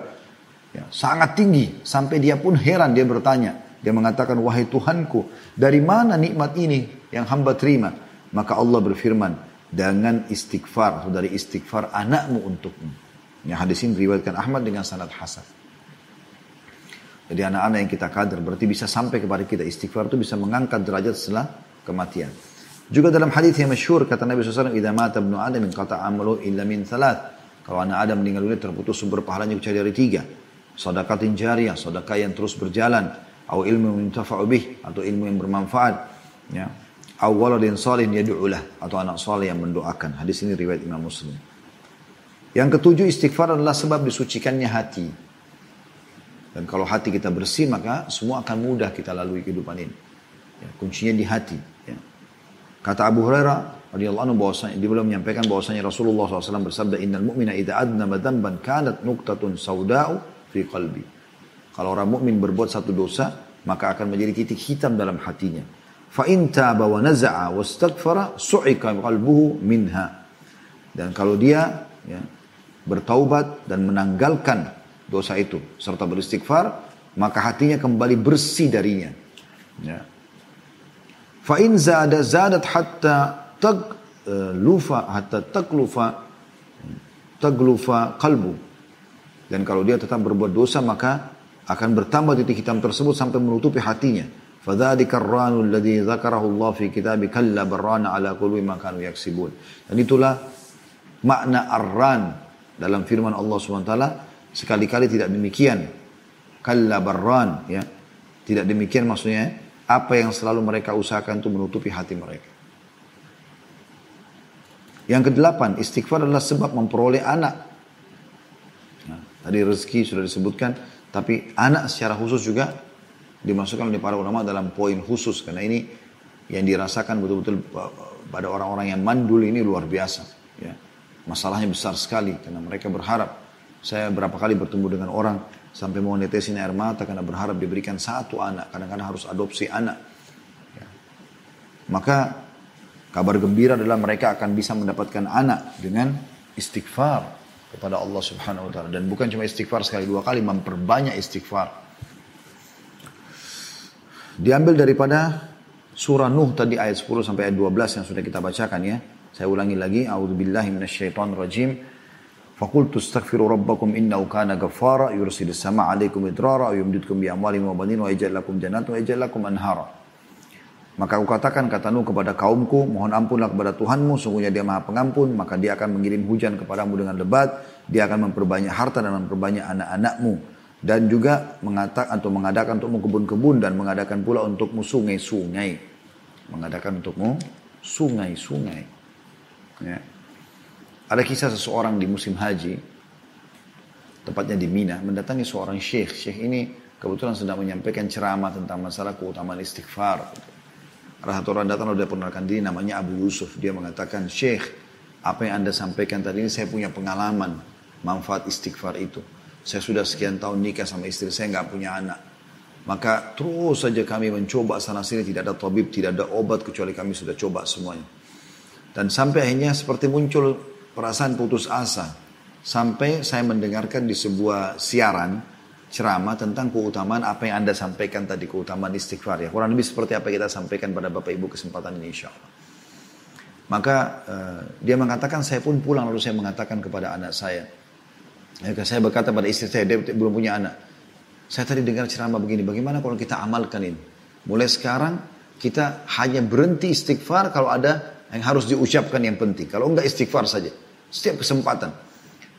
S1: Ya, sangat tinggi. Sampai dia pun heran, dia bertanya. Dia mengatakan, wahai Tuhanku, dari mana nikmat ini yang hamba terima? Maka Allah berfirman, dengan istighfar dari istighfar anakmu untukmu. Yang hadis ini diriwayatkan Ahmad dengan sanad hasan. Jadi anak-anak yang kita kader berarti bisa sampai kepada kita istighfar itu bisa mengangkat derajat setelah kematian. Juga dalam hadis yang masyhur kata Nabi SAW, "Idza mata ibnu Adam min qata amalu illa min thalath." Kalau anak Adam meninggal dunia terputus sumber pahalanya kecuali dari tiga. Sedekatin jariyah, sedekah yang terus berjalan, atau ilmu yang bih, atau ilmu yang bermanfaat, ya awaladin salih yad'ulah atau anak saleh yang mendoakan. Hadis ini riwayat Imam Muslim. Yang ketujuh istighfar adalah sebab disucikannya hati. Dan kalau hati kita bersih maka semua akan mudah kita lalui kehidupan ini. Ya, kuncinya di hati. Ya. Kata Abu Hurairah radhiyallahu anhu bahwasanya dia belum menyampaikan bahwasanya Rasulullah SAW bersabda innal mu'mina idza adnama dzamban kanat nuqtatun sauda'u fi qalbi. Kalau orang mukmin berbuat satu dosa maka akan menjadi titik hitam dalam hatinya. Fa'in taba wa naza'a wa stagfara su'ika qalbuhu minha. Dan kalau dia ya, bertaubat dan menanggalkan dosa itu serta beristighfar, maka hatinya kembali bersih darinya. Ya. Fa'in zada zadat hatta tag uh, lufa hatta taglufa taglufa qalbu. Dan kalau dia tetap berbuat dosa maka akan bertambah titik hitam tersebut sampai menutupi hatinya. فذلك الران الذي ذكره الله في كتاب كلا بران على قلوب ما كانوا يكسبون. Dan itulah makna arran dalam firman Allah SWT sekali-kali tidak demikian. Kalla barran ya. Tidak demikian maksudnya apa yang selalu mereka usahakan untuk menutupi hati mereka. Yang kedelapan, istighfar adalah sebab memperoleh anak. Nah, tadi rezeki sudah disebutkan, tapi anak secara khusus juga dimasukkan oleh para ulama dalam poin khusus karena ini yang dirasakan betul-betul pada orang-orang yang mandul ini luar biasa ya masalahnya besar sekali karena mereka berharap saya berapa kali bertemu dengan orang sampai mau netesin air mata karena berharap diberikan satu anak kadang-kadang harus adopsi anak ya. maka kabar gembira adalah mereka akan bisa mendapatkan anak dengan istighfar kepada Allah Subhanahu wa taala dan bukan cuma istighfar sekali dua kali memperbanyak istighfar Diambil daripada surah Nuh tadi ayat 10 sampai ayat 12 yang sudah kita bacakan ya. Saya ulangi lagi. A'udzubillahi minasyaitonir rajim. Fakultu astaghfiru rabbakum innahu kana ghaffara yursilis sama 'alaikum idrara yumdidkum bi amwalin wa banin wa yaj'al lakum jannatin wa yaj'al lakum anhara. Maka aku katakan kata Nuh kepada kaumku, mohon ampunlah kepada Tuhanmu, sungguhnya dia maha pengampun, maka dia akan mengirim hujan kepadamu dengan lebat, dia akan memperbanyak harta dan memperbanyak anak-anakmu dan juga mengatakan atau mengadakan untukmu kebun-kebun dan mengadakan pula untukmu sungai-sungai. Mengadakan untukmu sungai-sungai. Ya. Ada kisah seseorang di musim haji, tepatnya di Mina, mendatangi seorang syekh. Syekh ini kebetulan sedang menyampaikan ceramah tentang masalah keutamaan istighfar. Ada orang datang udah perkenalkan diri namanya Abu Yusuf. Dia mengatakan, Syekh, apa yang anda sampaikan tadi ini saya punya pengalaman manfaat istighfar itu. Saya sudah sekian tahun nikah sama istri saya nggak punya anak. Maka terus saja kami mencoba sana sini tidak ada tabib, tidak ada obat kecuali kami sudah coba semuanya. Dan sampai akhirnya seperti muncul perasaan putus asa. Sampai saya mendengarkan di sebuah siaran ceramah tentang keutamaan apa yang Anda sampaikan tadi, keutamaan istighfar ya. Kurang lebih seperti apa yang kita sampaikan pada Bapak Ibu kesempatan ini insya Allah. Maka uh, dia mengatakan saya pun pulang lalu saya mengatakan kepada anak saya. Ya, saya berkata pada istri saya, dia belum punya anak. Saya tadi dengar ceramah begini, bagaimana kalau kita amalkan ini? Mulai sekarang kita hanya berhenti istighfar kalau ada yang harus diucapkan yang penting. Kalau enggak istighfar saja. Setiap kesempatan.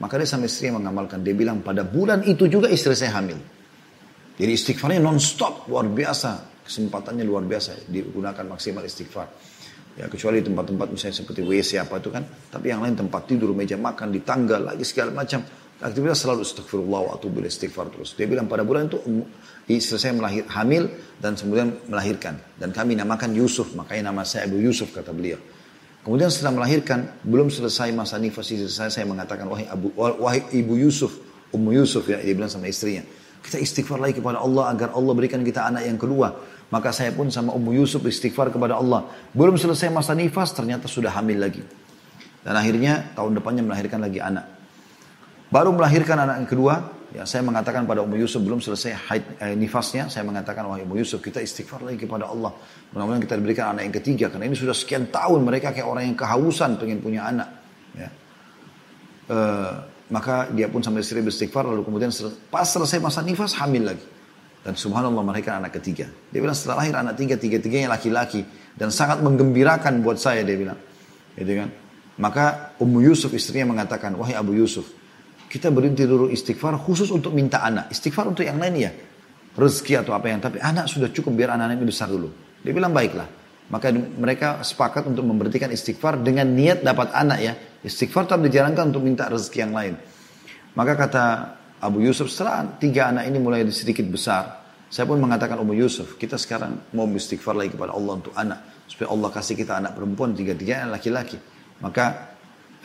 S1: Maka dia sama istri mengamalkan. Dia bilang pada bulan itu juga istri saya hamil. Jadi istighfarnya non-stop. Luar biasa. Kesempatannya luar biasa. Digunakan maksimal istighfar. Ya kecuali tempat-tempat misalnya seperti WC apa itu kan. Tapi yang lain tempat tidur, meja makan, di tangga, lagi segala macam. Aktivitas selalu astagfirullah wa atubu istighfar terus. Dia bilang pada bulan itu istri saya melahir, hamil dan kemudian melahirkan. Dan kami namakan Yusuf. Makanya nama saya Abu Yusuf kata beliau. Kemudian setelah melahirkan, belum selesai masa nifas saya, saya mengatakan, wahai, Abu, wahai Ibu Yusuf, Ummu Yusuf ya, dia bilang sama istrinya. Kita istighfar lagi kepada Allah agar Allah berikan kita anak yang kedua. Maka saya pun sama Ummu Yusuf istighfar kepada Allah. Belum selesai masa nifas, ternyata sudah hamil lagi. Dan akhirnya tahun depannya melahirkan lagi anak. Baru melahirkan anak yang kedua, Ya, saya mengatakan pada Ummu Yusuf belum selesai haid, eh, nifasnya, saya mengatakan wahai Ummu Yusuf kita istighfar lagi kepada Allah. Mudah-mudahan kita diberikan anak yang ketiga karena ini sudah sekian tahun mereka kayak orang yang kehausan pengen punya anak. Ya. E, maka dia pun sampai istri beristighfar lalu kemudian pas selesai masa nifas hamil lagi. Dan subhanallah mereka anak ketiga. Dia bilang setelah lahir anak tiga, tiga-tiganya laki-laki. Dan sangat menggembirakan buat saya dia bilang. Gitu kan. Maka Ummu Yusuf istrinya mengatakan, wahai Abu Yusuf, kita berhenti dulu istighfar khusus untuk minta anak. Istighfar untuk yang lain ya. Rezeki atau apa yang. Tapi anak sudah cukup biar anak-anak ini besar dulu. Dia bilang baiklah. Maka mereka sepakat untuk memberhentikan istighfar dengan niat dapat anak ya. Istighfar tetap dijalankan untuk minta rezeki yang lain. Maka kata Abu Yusuf setelah tiga anak ini mulai sedikit besar. Saya pun mengatakan Abu Yusuf, kita sekarang mau istighfar lagi kepada Allah untuk anak. Supaya Allah kasih kita anak perempuan, tiga-tiganya laki-laki. Maka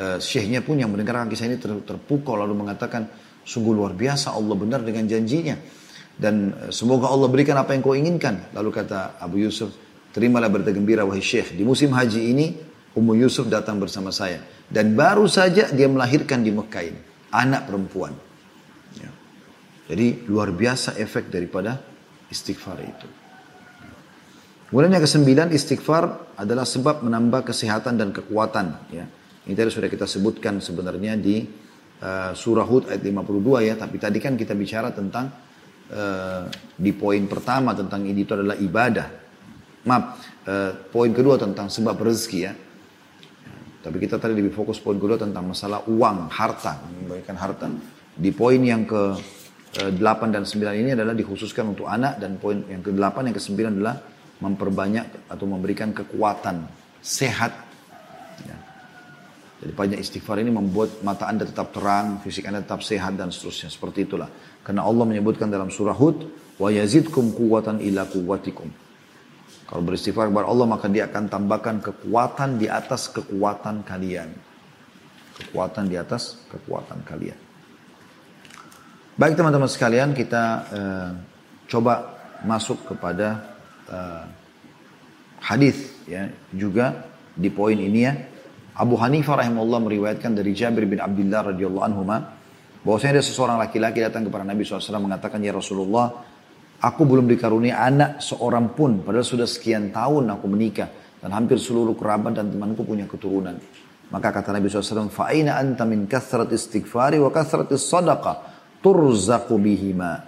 S1: uh, syekhnya pun yang mendengarkan kisah ini ter, terpukau lalu mengatakan sungguh luar biasa Allah benar dengan janjinya. Dan uh, semoga Allah berikan apa yang kau inginkan. Lalu kata Abu Yusuf terimalah berita gembira wahai syekh. Di musim haji ini Ummu Yusuf datang bersama saya. Dan baru saja dia melahirkan di Mekah ini anak perempuan. Ya. jadi luar biasa efek daripada istighfar itu. Kemudian yang kesembilan istighfar adalah sebab menambah kesehatan dan kekuatan ya. Ini tadi sudah kita sebutkan sebenarnya di uh, surah Hud ayat 52 ya. Tapi tadi kan kita bicara tentang uh, di poin pertama tentang ini itu adalah ibadah. Maaf, uh, poin kedua tentang sebab rezeki ya. Tapi kita tadi lebih fokus poin kedua tentang masalah uang, harta, memberikan harta. Di poin yang ke 8 dan 9 ini adalah dikhususkan untuk anak dan poin yang ke-8 yang ke-9 adalah memperbanyak atau memberikan kekuatan, sehat jadi banyak istighfar ini membuat mata anda tetap terang, fisik anda tetap sehat dan seterusnya. Seperti itulah. Karena Allah menyebutkan dalam surah Hud, wa yazidkum kuwatan ila kuwatikum. Kalau beristighfar kepada Allah maka dia akan tambahkan kekuatan di atas kekuatan kalian. Kekuatan di atas kekuatan kalian. Baik teman-teman sekalian kita uh, coba masuk kepada uh, hadis ya juga di poin ini ya Abu Hanifah rahimahullah meriwayatkan dari Jabir bin Abdullah radhiyallahu anhu bahwasanya ada seseorang laki-laki datang kepada Nabi SAW mengatakan ya Rasulullah aku belum dikaruniai anak seorang pun padahal sudah sekian tahun aku menikah dan hampir seluruh kerabat dan temanku punya keturunan. Maka kata Nabi SAW fa'ina anta min kathrat istighfari wa kathrat sadaqah turzaqu bihima.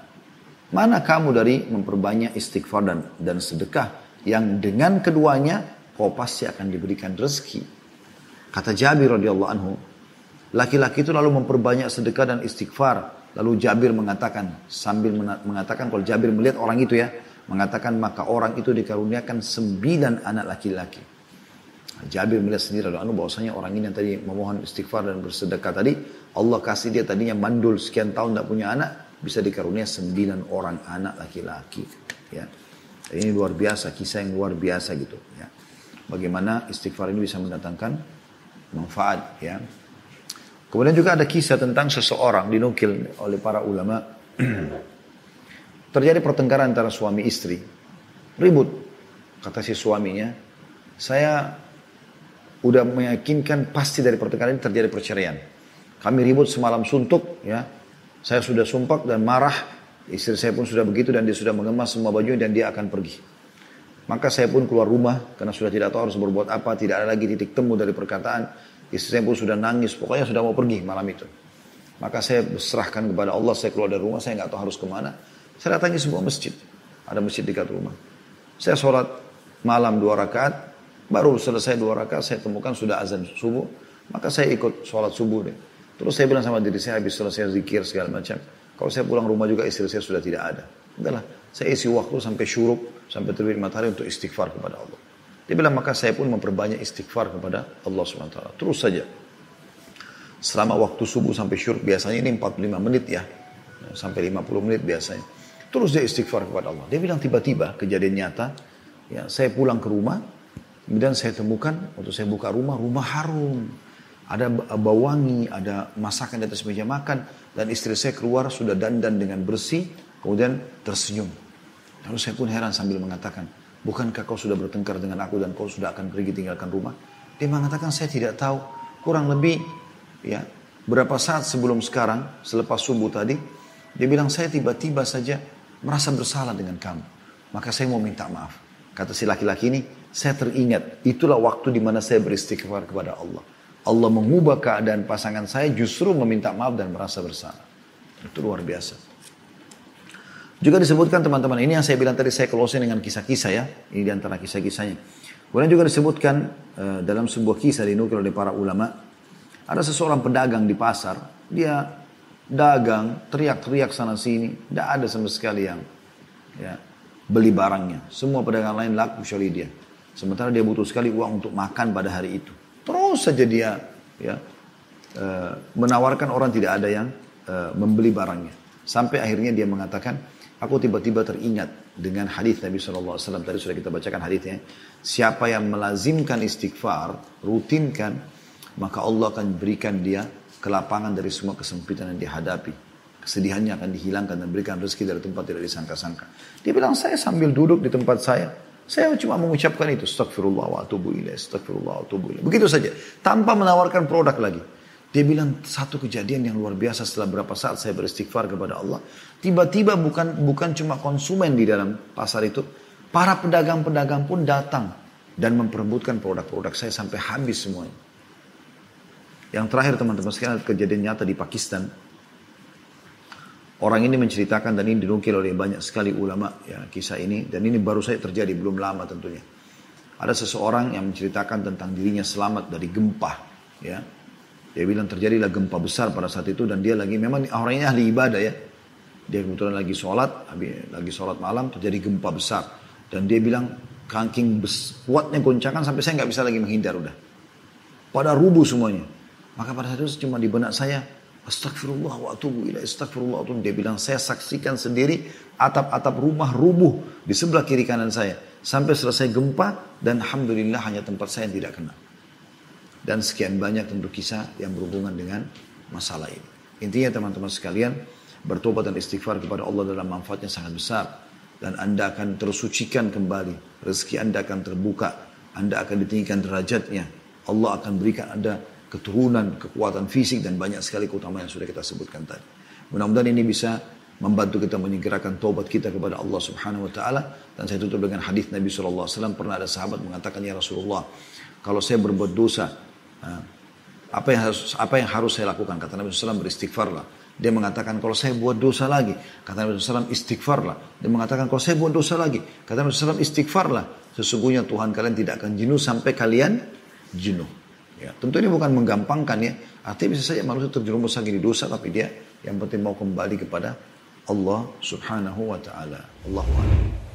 S1: Mana kamu dari memperbanyak istighfar dan, dan sedekah yang dengan keduanya kau pasti akan diberikan rezeki Kata Jabir radhiyallahu anhu, laki-laki itu lalu memperbanyak sedekah dan istighfar. Lalu Jabir mengatakan sambil mengatakan kalau Jabir melihat orang itu ya, mengatakan maka orang itu dikaruniakan sembilan anak laki-laki. Jabir melihat sendiri anu bahwasanya orang ini yang tadi memohon istighfar dan bersedekah tadi, Allah kasih dia tadinya mandul sekian tahun tidak punya anak, bisa dikarunia sembilan orang anak laki-laki. Ya. Ini luar biasa, kisah yang luar biasa gitu. Ya. Bagaimana istighfar ini bisa mendatangkan manfaat. Ya. Kemudian juga ada kisah tentang seseorang dinukil oleh para ulama. Terjadi pertengkaran antara suami istri. Ribut. Kata si suaminya, saya udah meyakinkan pasti dari pertengkaran ini terjadi perceraian. Kami ribut semalam suntuk, ya. Saya sudah sumpah dan marah. Istri saya pun sudah begitu dan dia sudah mengemas semua baju dan dia akan pergi. Maka saya pun keluar rumah karena sudah tidak tahu harus berbuat apa, tidak ada lagi titik temu dari perkataan. Istri saya pun sudah nangis, pokoknya sudah mau pergi malam itu. Maka saya berserahkan kepada Allah, saya keluar dari rumah, saya nggak tahu harus ke mana. Saya datangi sebuah masjid, ada masjid dekat rumah. Saya sholat malam dua rakaat, Baru selesai dua rakaat saya temukan sudah azan subuh. Maka saya ikut sholat subuh deh. Terus saya bilang sama diri saya habis selesai zikir segala macam. Kalau saya pulang rumah juga istri saya sudah tidak ada. Udahlah, saya isi waktu sampai syuruk, sampai terbit matahari untuk istighfar kepada Allah. Dia bilang maka saya pun memperbanyak istighfar kepada Allah SWT. Terus saja. Selama waktu subuh sampai syuruk biasanya ini 45 menit ya. Sampai 50 menit biasanya. Terus dia istighfar kepada Allah. Dia bilang tiba-tiba kejadian nyata. Ya, saya pulang ke rumah, Kemudian saya temukan, waktu saya buka rumah, rumah harum. Ada bau wangi, ada masakan di atas meja makan. Dan istri saya keluar sudah dandan dengan bersih, kemudian tersenyum. Lalu saya pun heran sambil mengatakan, bukankah kau sudah bertengkar dengan aku dan kau sudah akan pergi tinggalkan rumah? Dia mengatakan, saya tidak tahu. Kurang lebih, ya berapa saat sebelum sekarang, selepas subuh tadi, dia bilang, saya tiba-tiba saja merasa bersalah dengan kamu. Maka saya mau minta maaf. Kata si laki-laki ini, saya teringat, itulah waktu di mana saya beristighfar kepada Allah. Allah mengubah keadaan pasangan saya justru meminta maaf dan merasa bersalah. Itu luar biasa. Juga disebutkan teman-teman, ini yang saya bilang tadi saya closing dengan kisah-kisah ya. Ini di antara kisah-kisahnya. Kemudian juga disebutkan uh, dalam sebuah kisah dinukil oleh para ulama. Ada seseorang pedagang di pasar, dia dagang, teriak-teriak sana sini, tidak ada sama sekali yang ya, beli barangnya. Semua pedagang lain laku kecuali dia. Sementara dia butuh sekali uang untuk makan pada hari itu. Terus saja dia ya e, menawarkan orang tidak ada yang e, membeli barangnya. Sampai akhirnya dia mengatakan, aku tiba-tiba teringat dengan hadis Nabi SAW. Tadi sudah kita bacakan hadisnya. Siapa yang melazimkan istighfar, rutinkan, maka Allah akan berikan dia kelapangan dari semua kesempitan yang dihadapi. Kesedihannya akan dihilangkan dan berikan rezeki dari tempat tidak disangka-sangka. Dia bilang, saya sambil duduk di tempat saya, saya cuma mengucapkan itu. Astagfirullah wa atubu ilaih. Astagfirullah wa atubu ilaih. Begitu saja. Tanpa menawarkan produk lagi. Dia bilang satu kejadian yang luar biasa setelah berapa saat saya beristighfar kepada Allah. Tiba-tiba bukan bukan cuma konsumen di dalam pasar itu. Para pedagang-pedagang pun datang. Dan memperebutkan produk-produk saya sampai habis semuanya. Yang terakhir teman-teman sekalian kejadian nyata di Pakistan Orang ini menceritakan dan ini dinukil oleh banyak sekali ulama ya kisah ini dan ini baru saja terjadi belum lama tentunya. Ada seseorang yang menceritakan tentang dirinya selamat dari gempa ya. Dia bilang terjadilah gempa besar pada saat itu dan dia lagi memang orang ini ahli ibadah ya. Dia kebetulan lagi sholat, lagi sholat malam terjadi gempa besar dan dia bilang kangking kuatnya goncangan sampai saya nggak bisa lagi menghindar udah. Pada rubuh semuanya. Maka pada saat itu cuma di benak saya, Astagfirullah wa atubu ilaih. Astagfirullah wa Dia bilang, saya saksikan sendiri atap-atap rumah rubuh di sebelah kiri kanan saya. Sampai selesai gempa dan Alhamdulillah hanya tempat saya yang tidak kena. Dan sekian banyak tentu kisah yang berhubungan dengan masalah ini. Intinya teman-teman sekalian, bertobat dan istighfar kepada Allah dalam manfaatnya sangat besar. Dan Anda akan tersucikan kembali. Rezeki Anda akan terbuka. Anda akan ditinggikan derajatnya. Allah akan berikan Anda keturunan, kekuatan fisik dan banyak sekali keutamaan yang sudah kita sebutkan tadi. Mudah-mudahan ini bisa membantu kita menyegerakan taubat kita kepada Allah Subhanahu wa taala dan saya tutup dengan hadis Nabi sallallahu alaihi wasallam pernah ada sahabat mengatakan ya Rasulullah kalau saya berbuat dosa apa yang harus apa yang harus saya lakukan kata Nabi SAW beristighfarlah dia mengatakan kalau saya buat dosa lagi kata Nabi SAW istighfarlah dia mengatakan kalau saya buat dosa lagi kata Nabi SAW istighfarlah sesungguhnya Tuhan kalian tidak akan jenuh sampai kalian jenuh Ya, tentu ini bukan menggampangkan ya. Artinya bisa saja manusia terjerumus lagi di dosa tapi dia yang penting mau kembali kepada Allah Subhanahu wa taala. Allahu a'lam.